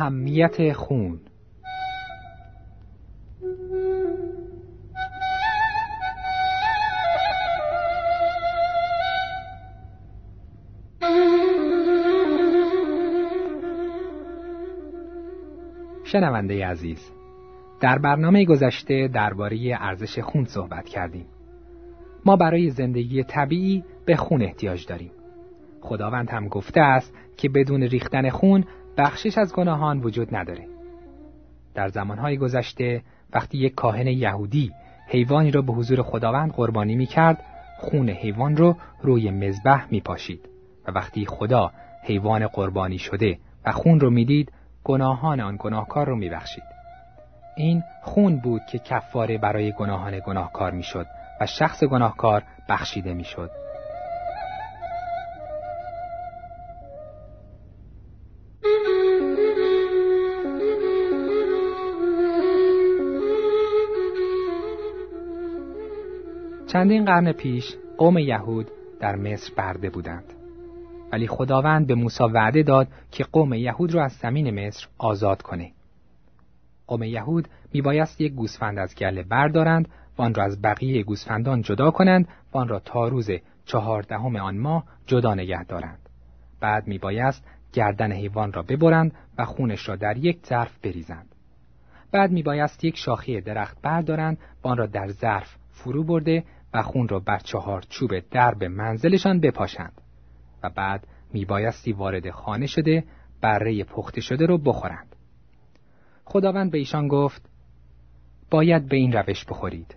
اهمیت خون. شنونده عزیز در برنامه گذشته درباره ارزش خون صحبت کردیم. ما برای زندگی طبیعی به خون احتیاج داریم. خداوند هم گفته است که بدون ریختن خون بخشش از گناهان وجود نداره. در زمانهای گذشته وقتی یک کاهن یهودی حیوانی را به حضور خداوند قربانی می کرد، خون حیوان رو روی مذبح می پاشید و وقتی خدا حیوان قربانی شده و خون رو می‌دید گناهان آن گناهکار رو میبخشید. این خون بود که کفاره برای گناهان گناهکار می‌شد و شخص گناهکار بخشیده می‌شد. چندین قرن پیش قوم یهود در مصر برده بودند. ولی خداوند به موسی وعده داد که قوم یهود را از زمین مصر آزاد کنه. قوم یهود میبایست یک گوسفند از گله بردارند و آن را از بقیه گوسفندان جدا کنند و آن را تا روز چهاردهم آن ماه جدا نگه دارند. بعد میبایست گردن حیوان را ببرند و خونش را در یک ظرف بریزند. بعد میبایست یک شاخه درخت بردارند و آن را در ظرف فرو برده و خون را بر چهار چوب درب منزلشان بپاشند و بعد میبایستی وارد خانه شده بره پخته شده رو بخورند. خداوند به ایشان گفت باید به این روش بخورید.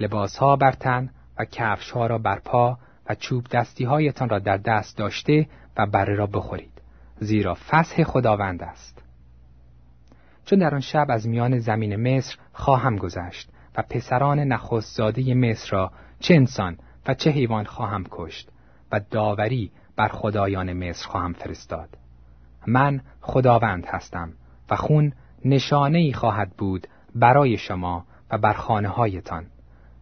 لباسها بر تن و کفشها را بر پا و چوب دستی هایتان را در دست داشته و بره را بخورید. زیرا فسح خداوند است. چون در آن شب از میان زمین مصر خواهم گذشت و پسران نخست زاده مصر را چه انسان و چه حیوان خواهم کشت و داوری بر خدایان مصر خواهم فرستاد. من خداوند هستم و خون نشانه ای خواهد بود برای شما و بر خانه هایتان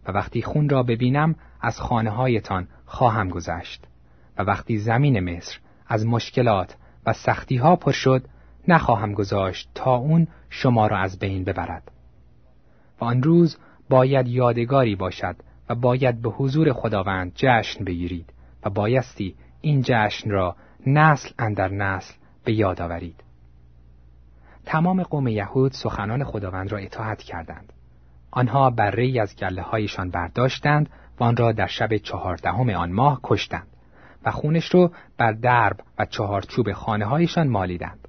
و وقتی خون را ببینم از خانه هایتان خواهم گذشت و وقتی زمین مصر از مشکلات و سختی ها پر شد نخواهم گذاشت تا اون شما را از بین ببرد. و آن روز باید یادگاری باشد و باید به حضور خداوند جشن بگیرید و بایستی این جشن را نسل اندر نسل به یاد آورید. تمام قوم یهود سخنان خداوند را اطاعت کردند. آنها بره از گله هایشان برداشتند و آن را در شب چهاردهم آن ماه کشتند و خونش رو بر درب و چهارچوب خانه هایشان مالیدند.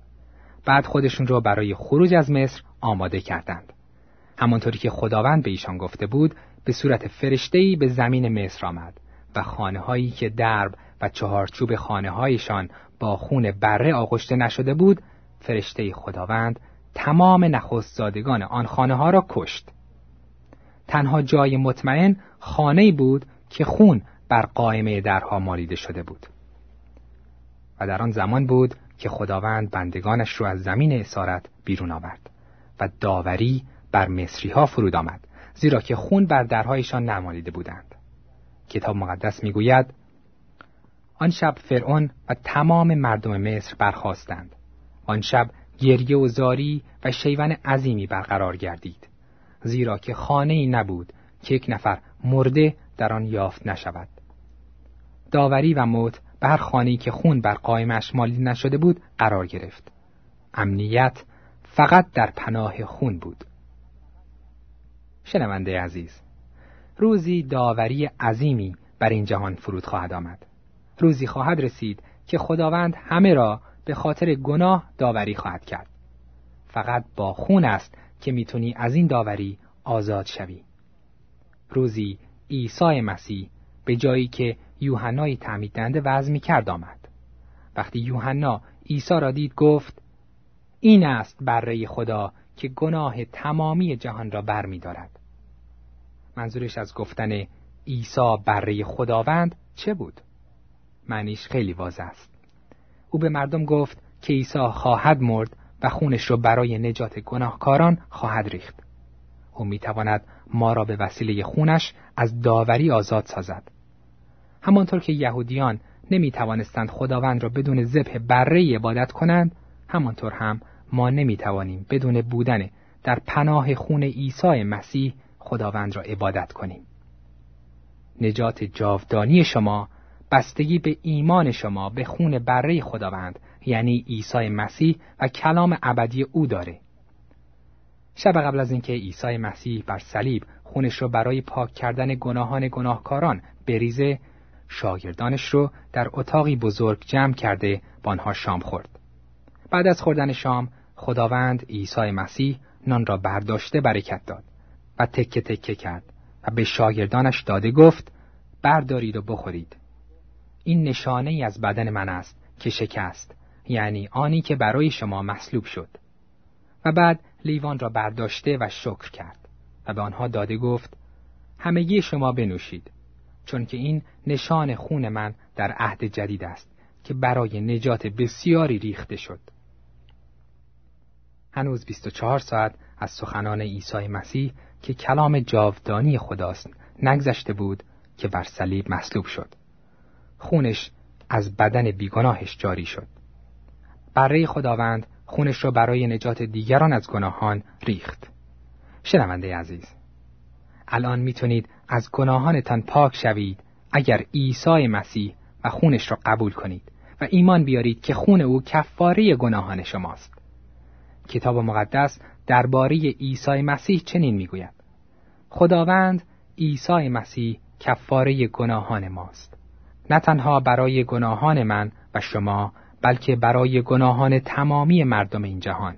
بعد خودشون را برای خروج از مصر آماده کردند. همانطوری که خداوند به ایشان گفته بود به صورت فرشته‌ای به زمین مصر آمد و خانه هایی که درب و چهارچوب خانه هایشان با خون بره آغشته نشده بود فرشته خداوند تمام نخست زادگان آن خانه ها را کشت. تنها جای مطمئن خانه بود که خون بر قائمه درها مالیده شده بود. و در آن زمان بود که خداوند بندگانش را از زمین اسارت بیرون آورد و داوری بر مصری ها فرود آمد زیرا که خون بر درهایشان نمالیده بودند. کتاب مقدس می‌گوید آن شب فرعون و تمام مردم مصر برخواستند آن شب گریه و زاری و شیون عظیمی برقرار گردید زیرا که خانه ای نبود که یک نفر مرده در آن یافت نشود. داوری و موت بر خانه‌ای که خون بر قائمش مالی نشده بود قرار گرفت. امنیت فقط در پناه خون بود. شنونده عزیز روزی داوری عظیمی بر این جهان فرود خواهد آمد. روزی خواهد رسید که خداوند همه را به خاطر گناه داوری خواهد کرد. فقط با خون است که می‌تونی از این داوری آزاد شوی. روزی عیسی مسیح به جایی که یوحنای تعمید دهنده وضع می کرد آمد. وقتی یوحنا عیسی را دید گفت این است بره خدا که گناه تمامی جهان را بر. منظورش از گفتن عیسی بره خداوند چه بود؟ معنیش خیلی واضح است. او به مردم گفت که عیسی خواهد مرد و خونش را برای نجات گناهکاران خواهد ریخت. او می تواند ما را به وسیله خونش از داوری آزاد سازد. همانطور که یهودیان نمی توانستند خداوند را بدون ذبح بره عبادت کنند همانطور هم ما نمی توانیم بدون بودن در پناه خون عیسی مسیح خداوند را عبادت کنیم. نجات جاودانی شما بستگی به ایمان شما به خون بره خداوند یعنی عیسی مسیح و کلام ابدی او داره. شب قبل از اینکه عیسی مسیح بر صلیب خونش را برای پاک کردن گناهان گناهکاران بریزه شاگردانش رو در اتاقی بزرگ جمع کرده با آنها شام خورد. بعد از خوردن شام خداوند عیسی مسیح نان را برداشته برکت داد. و تکه تکه کرد و به شاگردانش داده گفت بردارید و بخورید. این نشانه ای از بدن من است که شکست یعنی آنی که برای شما مصلوب شد. و بعد لیوان را برداشته و شکر کرد و به آنها داده گفت همگی شما بنوشید چون که این نشان خون من در عهد جدید است که برای نجات بسیاری ریخته شد. هنوز 24 ساعت از سخنان عیسی مسیح که کلام جاودانی خداست نگذشته بود که بر صلیب مصلوب شد. خونش از بدن بیگناهش جاری شد. برای خداوند خونش را برای نجات دیگران از گناهان ریخت. شنونده عزیز الان می‌تونید از گناهانتان پاک شوید اگر عیسی مسیح و خونش را قبول کنید و ایمان بیارید که خون او کفاره گناهان شماست. کتاب مقدس درباره عیسی مسیح چنین می‌گوید: خداوند عیسی مسیح کفاره گناهان ماست. نه تنها برای گناهان من و شما بلکه برای گناهان تمامی مردم این جهان.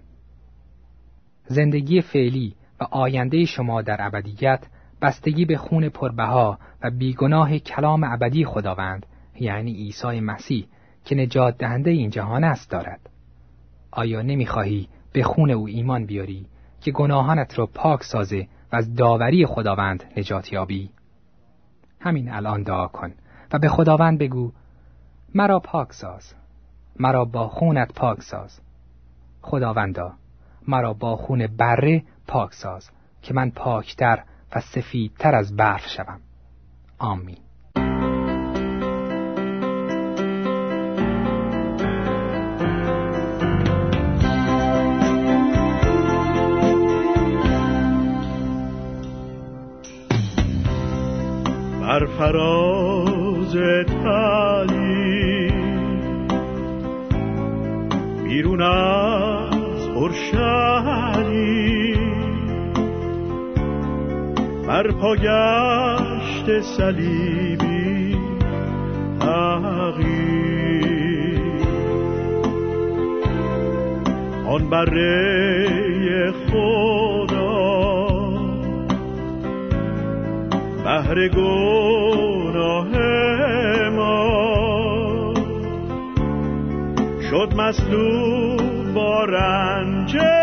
زندگی فعلی و آینده شما در ابدیت بستگی به خون پربها و بیگناه کلام ابدی خداوند یعنی عیسی مسیح که نجات دهنده این جهان است دارد آیا نمی‌خواهی به خون او ایمان بیاری که گناهانت را پاک سازه و از داوری خداوند نجات یابی. همین الان دعا کن و به خداوند بگو مرا پاک ساز مرا با خونت پاک ساز. خداوندا مرا با خون بره پاک ساز که من پاکتر و سفیدتر از برف شوم. آمین. فراز تالی بیرون از خورشیدی بر پاگشت صلیبی تغییر آن بره خدا شهر گناه ما. شد مسلوب با رنجه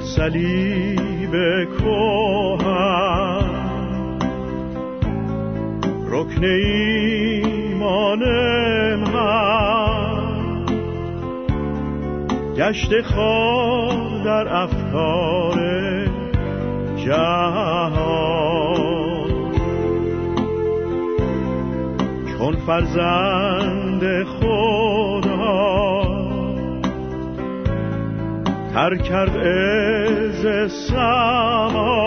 صلیب کوهن رکن ایمان من. گشت خواه در افکار جهان. چون فرزند خدا تر کرد از سما.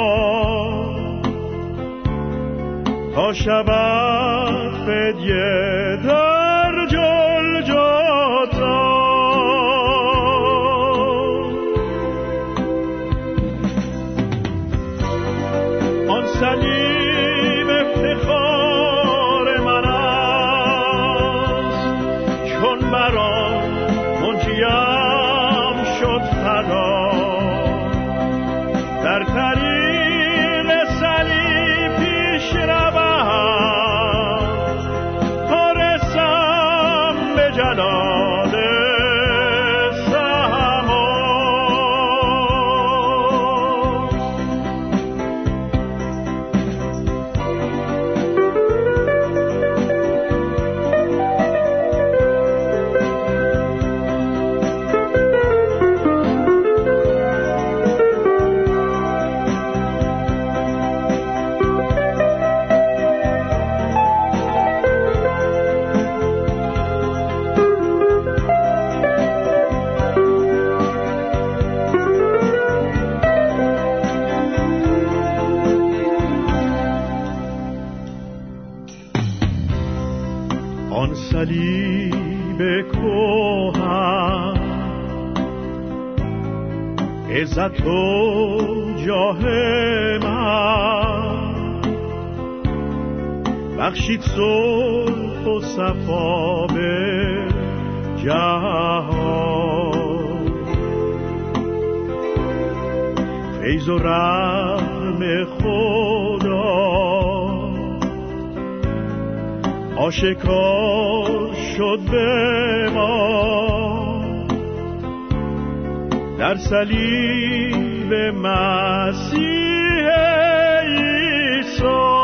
تا شود فدیه در جل جاتا آن صلیب افتخار عزت و جاه من. بخشید صلح و صفا به جهان. فیض و رحم خدا. آشکار شد به ما. در صلیب مسیح عیسی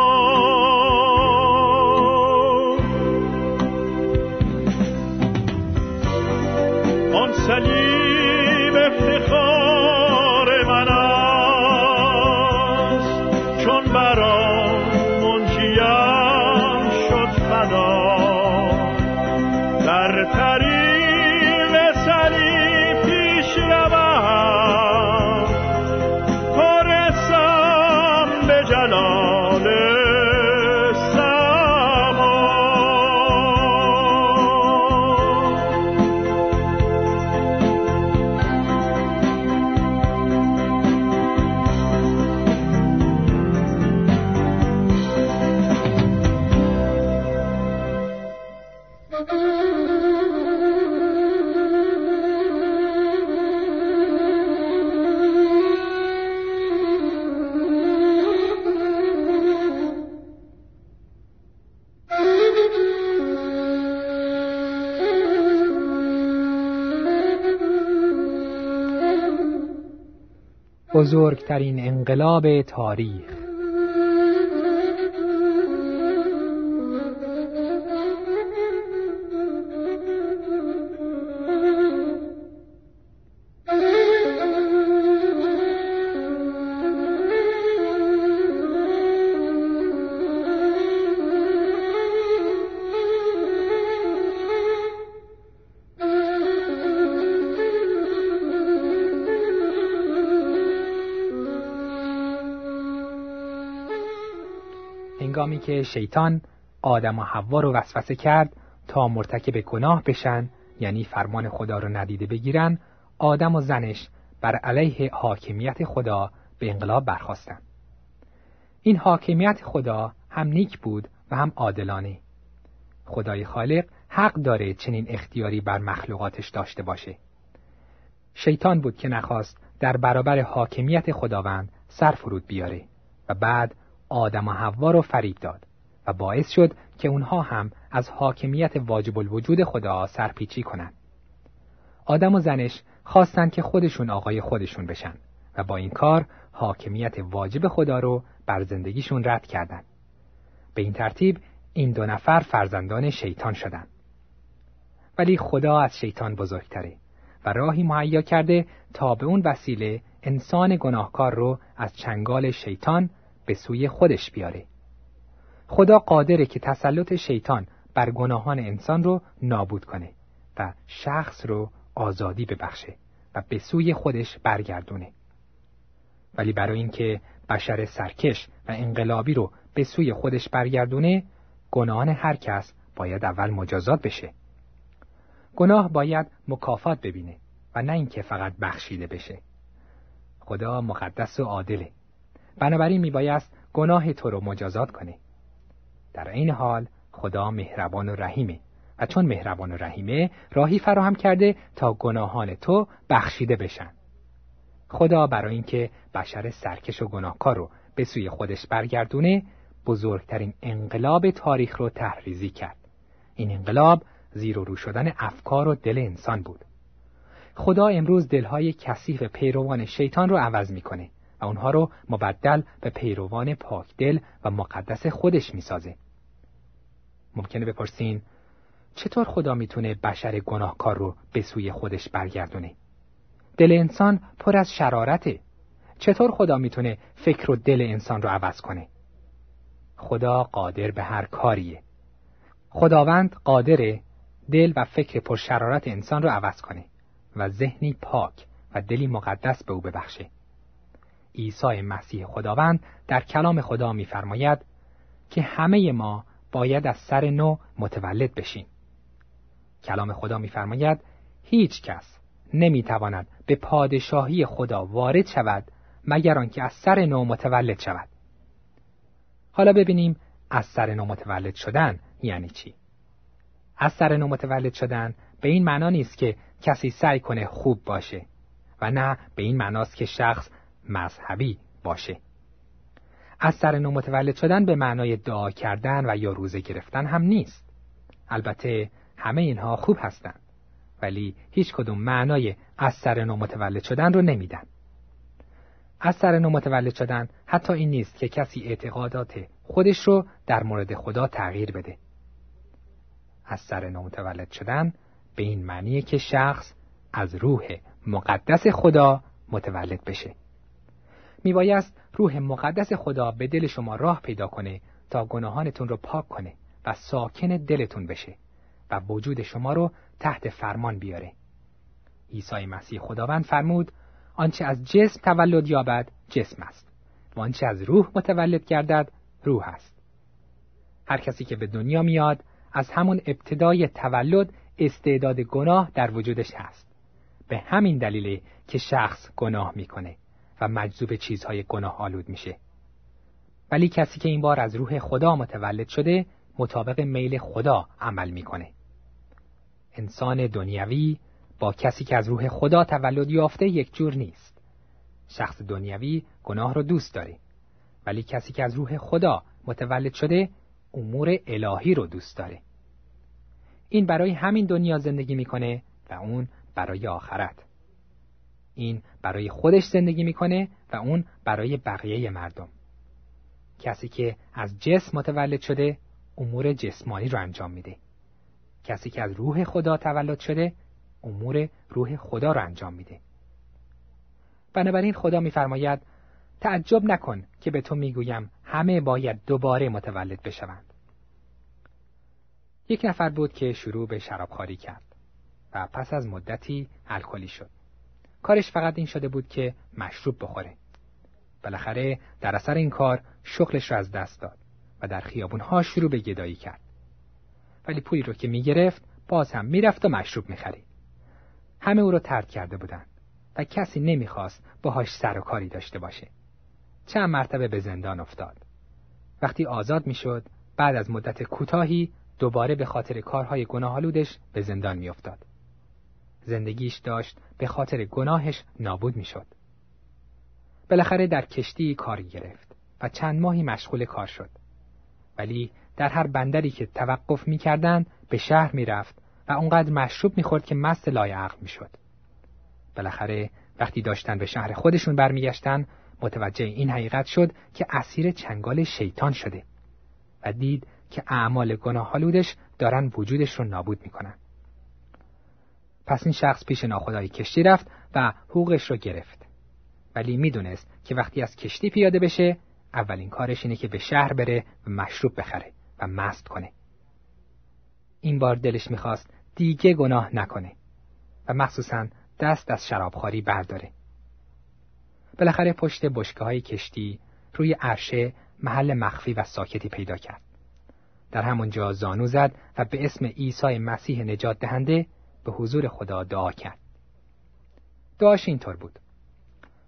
بزرگترین انقلاب تاریخ. هنگامی که شیطان آدم و حوا رو وسوسه کرد تا مرتکب گناه بشن یعنی فرمان خدا رو ندیده بگیرن آدم و زنش بر علیه حاکمیت خدا به انقلاب برخواستند. این حاکمیت خدا هم نیک بود و هم عادلانه. خدای خالق حق داره چنین اختیاری بر مخلوقاتش داشته باشه. شیطان بود که نخواست در برابر حاکمیت خداوند سر فرود بیاره و بعد آدم و حوا رو فریب داد و باعث شد که اونها هم از حاکمیت واجب الوجود خدا سرپیچی کنند. آدم و زنش خواستند که خودشون آقای خودشون بشن و با این کار حاکمیت واجب خدا رو بر زندگیشون رد کردند. به این ترتیب این دو نفر فرزندان شیطان شدند. ولی خدا از شیطان بزرگتره و راهی مهیا کرده تا به اون وسیله انسان گناهکار رو از چنگال شیطان به سوی خودش بیاره. خدا قادره که تسلط شیطان بر گناهان انسان رو نابود کنه و شخص رو آزادی ببخشه و به سوی خودش برگردونه. ولی برای اینکه بشر سرکش و انقلابی رو به سوی خودش برگردونه گناهان هر کس باید اول مجازات بشه. گناه باید مکافات ببینه و نه اینکه فقط بخشیده بشه. خدا مقدس و عادله. بنابراین میبایست گناه تو رو مجازات کنه. در این حال خدا مهربان و رحیمه و چون مهربان و رحیمه راهی فراهم کرده تا گناهان تو بخشیده بشن. خدا برای اینکه بشر سرکش و گناهکار رو به سوی خودش برگردونه بزرگترین انقلاب تاریخ رو تحریزی کرد. این انقلاب زیر و رو شدن افکار و دل انسان بود. خدا امروز دلهای کثیف پیروان شیطان رو عوض می‌کنه و اونها رو مبدل به پیروان پاک دل و مقدس خودش می‌سازه. ممکنه بپرسین چطور خدا می‌تونه بشر گناهکار رو به سوی خودش برگردونه؟ دل انسان پر از شرارته. چطور خدا می‌تونه فکر و دل انسان رو عوض کنه؟ خدا قادر به هر کاریه. خداوند قادره دل و فکر پر شرارت انسان رو عوض کنه و ذهنی پاک و دلی مقدس به او ببخشه. عیسی مسیح خداوند در کلام خدا میفرماید که همه ما باید از سر نو متولد بشیم. کلام خدا میفرماید هیچ کس نمی‌تواند به پادشاهی خدا وارد شود مگر آنکه از سر نو متولد شود. حالا ببینیم از سر نو متولد شدن یعنی چی؟ از سر نو متولد شدن به این معنا نیست که کسی سعی کنه خوب باشه و نه به این معناست که شخص مذهبی باشه. از سر نو متولد شدن به معنای دعا کردن و یا روزه گرفتن هم نیست. البته همه اینها خوب هستند ولی هیچ کدوم معنای از سر نو متولد شدن رو نمیدن. از سر نو متولد شدن حتی این نیست که کسی اعتقادات خودش رو در مورد خدا تغییر بده. از سر نو متولد شدن به این معنیه که شخص از روح مقدس خدا متولد بشه. میبایست روح مقدس خدا به دل شما راه پیدا کنه تا گناهانتون رو پاک کنه و ساکن دلتون بشه و وجود شما رو تحت فرمان بیاره. عیسی مسیح خداوند فرمود آنچه از جسم تولد یابد جسم است و آنچه از روح متولد گردد روح است. هر کسی که به دنیا میاد از همون ابتدای تولد استعداد گناه در وجودش هست. به همین دلیله که شخص گناه می‌کنه و مجذوب چیزهای گناه آلود میشه. ولی کسی که این بار از روح خدا متولد شده مطابق میل خدا عمل می‌کنه. انسان دنیوی با کسی که از روح خدا تولد یافته یک جور نیست. شخص دنیوی گناه رو دوست داره. ولی کسی که از روح خدا متولد شده امور الهی رو دوست داره. این برای همین دنیا زندگی می‌کنه و اون برای آخرت. این برای خودش زندگی می‌کنه و اون برای بقیه مردم. کسی که از جسم متولد شده امور جسمانی رو انجام میده. کسی که از روح خدا تولد شده امور روح خدا رو انجام میده. بنابراین خدا میفرماید تعجب نکن که به تو می‌گویم همه باید دوباره متولد بشوند. یک نفر بود که شروع به شرابخواری کرد و پس از مدتی الکلی شد. کارش فقط این شده بود که مشروب بخوره. بالاخره در اثر این کار شغلش را از دست داد و در خیابونها شروع به گدایی کرد. ولی پولی رو که می‌گرفت باز هم می‌رفت و مشروب می‌خرید. همه او را ترد کرده بودند و کسی نمی‌خواست باهاش سر و کاری داشته باشه. چند مرتبه به زندان افتاد. وقتی آزاد می‌شد بعد از مدت کوتاهی دوباره به خاطر کارهای گناهالودش به زندان میافتاد. زندگیش داشت به خاطر گناهش نابود می‌شد. بالاخره در کشتی کاری گرفت و چند ماهی مشغول کار شد. ولی در هر بندری که توقف می‌کردند به شهر می‌رفت و اونقدر مشروب می‌خورد که مست لایعقل می‌شد. بالاخره وقتی داشتن به شهر خودشون برمیگشتن متوجه این حقیقت شد که اسیر چنگال شیطان شده و دید که اعمال گناهالودش دارن وجودش رو نابود می‌کنن. پس این شخص پیش ناخدای کشتی رفت و حقوقش رو گرفت. ولی می‌دونست که وقتی از کشتی پیاده بشه اولین کارش اینه که به شهر بره و مشروب بخره و مست کنه. این بار دلش می‌خواست دیگه گناه نکنه و مخصوصا دست از شرابخواری برداره. بالاخره پشت بشکه های کشتی روی عرشه محل مخفی و ساکتی پیدا کرد. در همونجا زانو زد و به اسم عیسی مسیح نجات دهنده به حضور خدا دعا کرد. دعاش اینطور بود.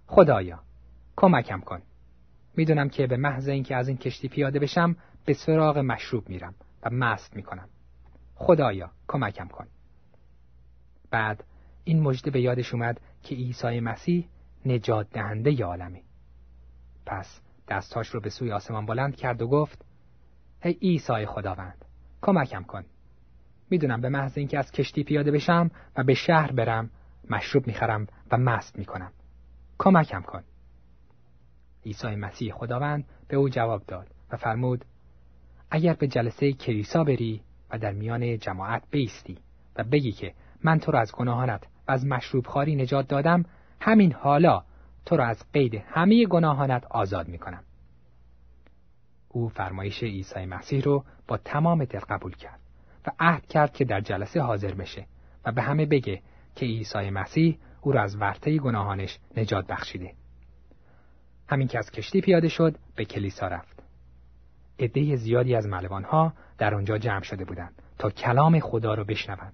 خدایا کمکم کن. می‌دونم که به محض اینکه از این کشتی پیاده بشم به سراغ مشروب میرم و مست می‌کنم. خدایا کمکم کن. بعد این مژده به یادش اومد که عیسی مسیح نجات دهنده عالمه. پس دستاش رو به سوی آسمان بلند کرد و گفت ای عیسی خداوند کمکم کن. می‌دونم به محض اینکه از کشتی پیاده بشم و به شهر برم مشروب می‌خرم و مست می‌کنم. کمکم کن. عیسی مسیح خداوند به او جواب داد و فرمود اگر به جلسه کلیسا بری و در میان جماعت بیستی و بگی که من تو را از گناهانت و از مشروب خاری نجات دادم همین حالا تو را از قید همه گناهانت آزاد می کنم. او فرمایش عیسی مسیح رو با تمام دل قبول کرد. و عهد کرد که در جلسه حاضر بشه و به همه بگه که عیسی مسیح او را از ورطه گناهانش نجات بخشیده. همین که از کشتی پیاده شد به کلیسا رفت. عده زیادی از ملوانها در آنجا جمع شده بودند تا کلام خدا را بشنوند.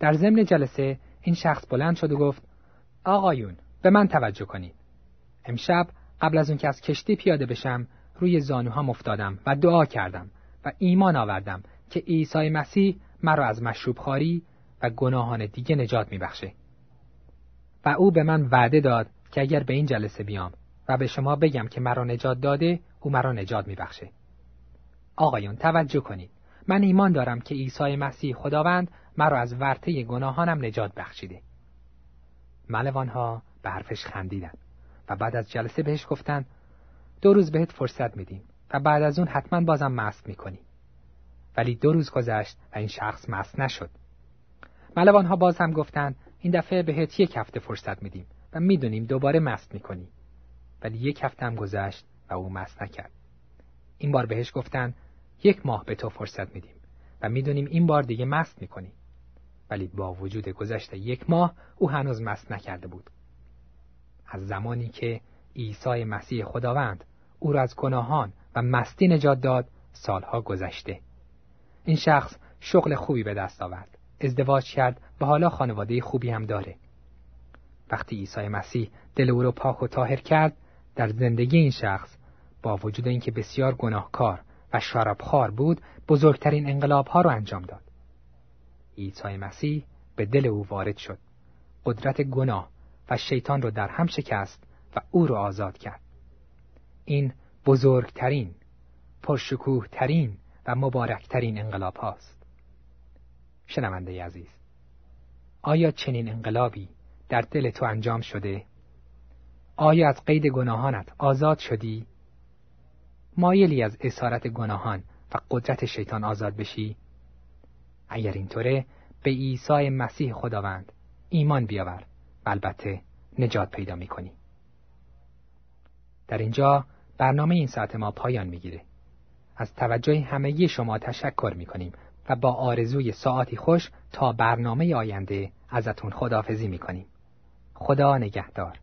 در ضمن جلسه این شخص بلند شد و گفت آقایون به من توجه کنید. امشب قبل از اون که از کشتی پیاده بشم روی زانوهام افتادم و دعا کردم و ایمان آوردم که عیسی مسیح مرا از مشروب خاری و گناهان دیگه نجات میبخشه. و او به من وعده داد که اگر به این جلسه بیام و به شما بگم که مرا نجات داده او مرا نجات میبخشه. آقایون توجه کنید. من ایمان دارم که عیسی مسیح خداوند مرا از ورطه گناهانم نجات بخشیده. ملوانها به حرفش خندیدن و بعد از جلسه بهش گفتن دو روز بهت فرصت میدیم و بعد از اون حتما بازم مست می‌کنی. ولی دو روز گذشت و این شخص مست نشد. ملوانها باز هم گفتن این دفعه بهت یک هفته فرصت میدیم و می‌دونیم دوباره مست می‌کنی. ولی یک هفته هم گذشت و او مست نکرد. این بار بهش گفتن یک ماه به تو فرصت میدیم و می‌دونیم این بار دیگه مست می‌کنی. ولی با وجود گذشته یک ماه او هنوز مست نکرده بود. از زمانی که عیسی مسیح خداوند او را از گناهان و مستی نجات داد سالها گذشته. این شخص شغل خوبی به دست آورد. ازدواج کرد و حالا خانواده خوبی هم داره. وقتی عیسی مسیح دل او را پاک و طاهر کرد در زندگی این شخص با وجود اینکه بسیار گناهکار و شرابخوار بود بزرگترین انقلابها را انجام داد. عیسی مسیح به دل او وارد شد. قدرت گناه و شیطان را در هم شکست و او را آزاد کرد. این بزرگترین، پرشکوهترین و مبارکترین انقلاب هاست. شنونده عزیز، آیا چنین انقلابی در دل تو انجام شده؟ آیا از قید گناهانت آزاد شدی؟ مایلی از اسارت گناهان و قدرت شیطان آزاد بشی؟ اگر اینطوره به عیسی مسیح خداوند ایمان بیاور و البته نجات پیدا می‌کنی. در اینجا برنامه این ساعت ما پایان می‌گیره. از توجه همه شما تشکر می‌کنیم و با آرزوی ساعتی خوش تا برنامه آینده ازتون خداحافظی می‌کنیم. خدا نگهدار.